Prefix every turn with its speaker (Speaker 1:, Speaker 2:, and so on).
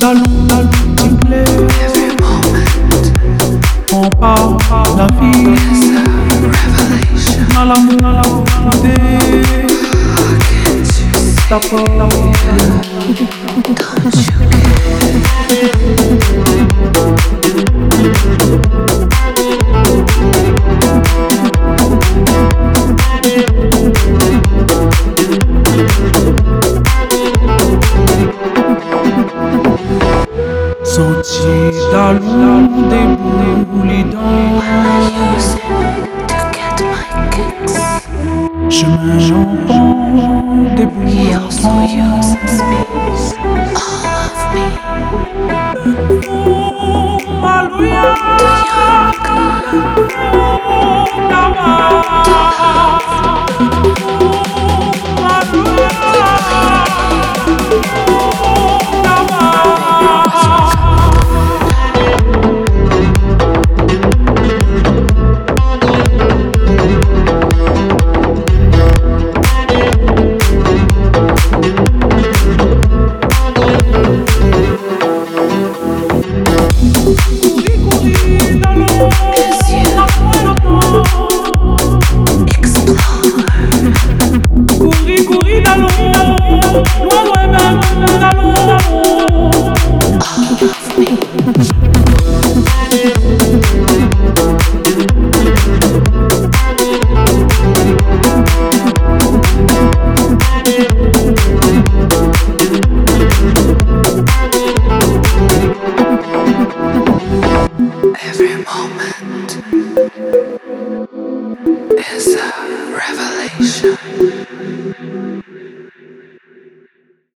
Speaker 1: Dallons, dallons, s'il vous plaît. On parle la vie. Dans l'amour, déboule dans Chemin
Speaker 2: me Every moment is a revelation.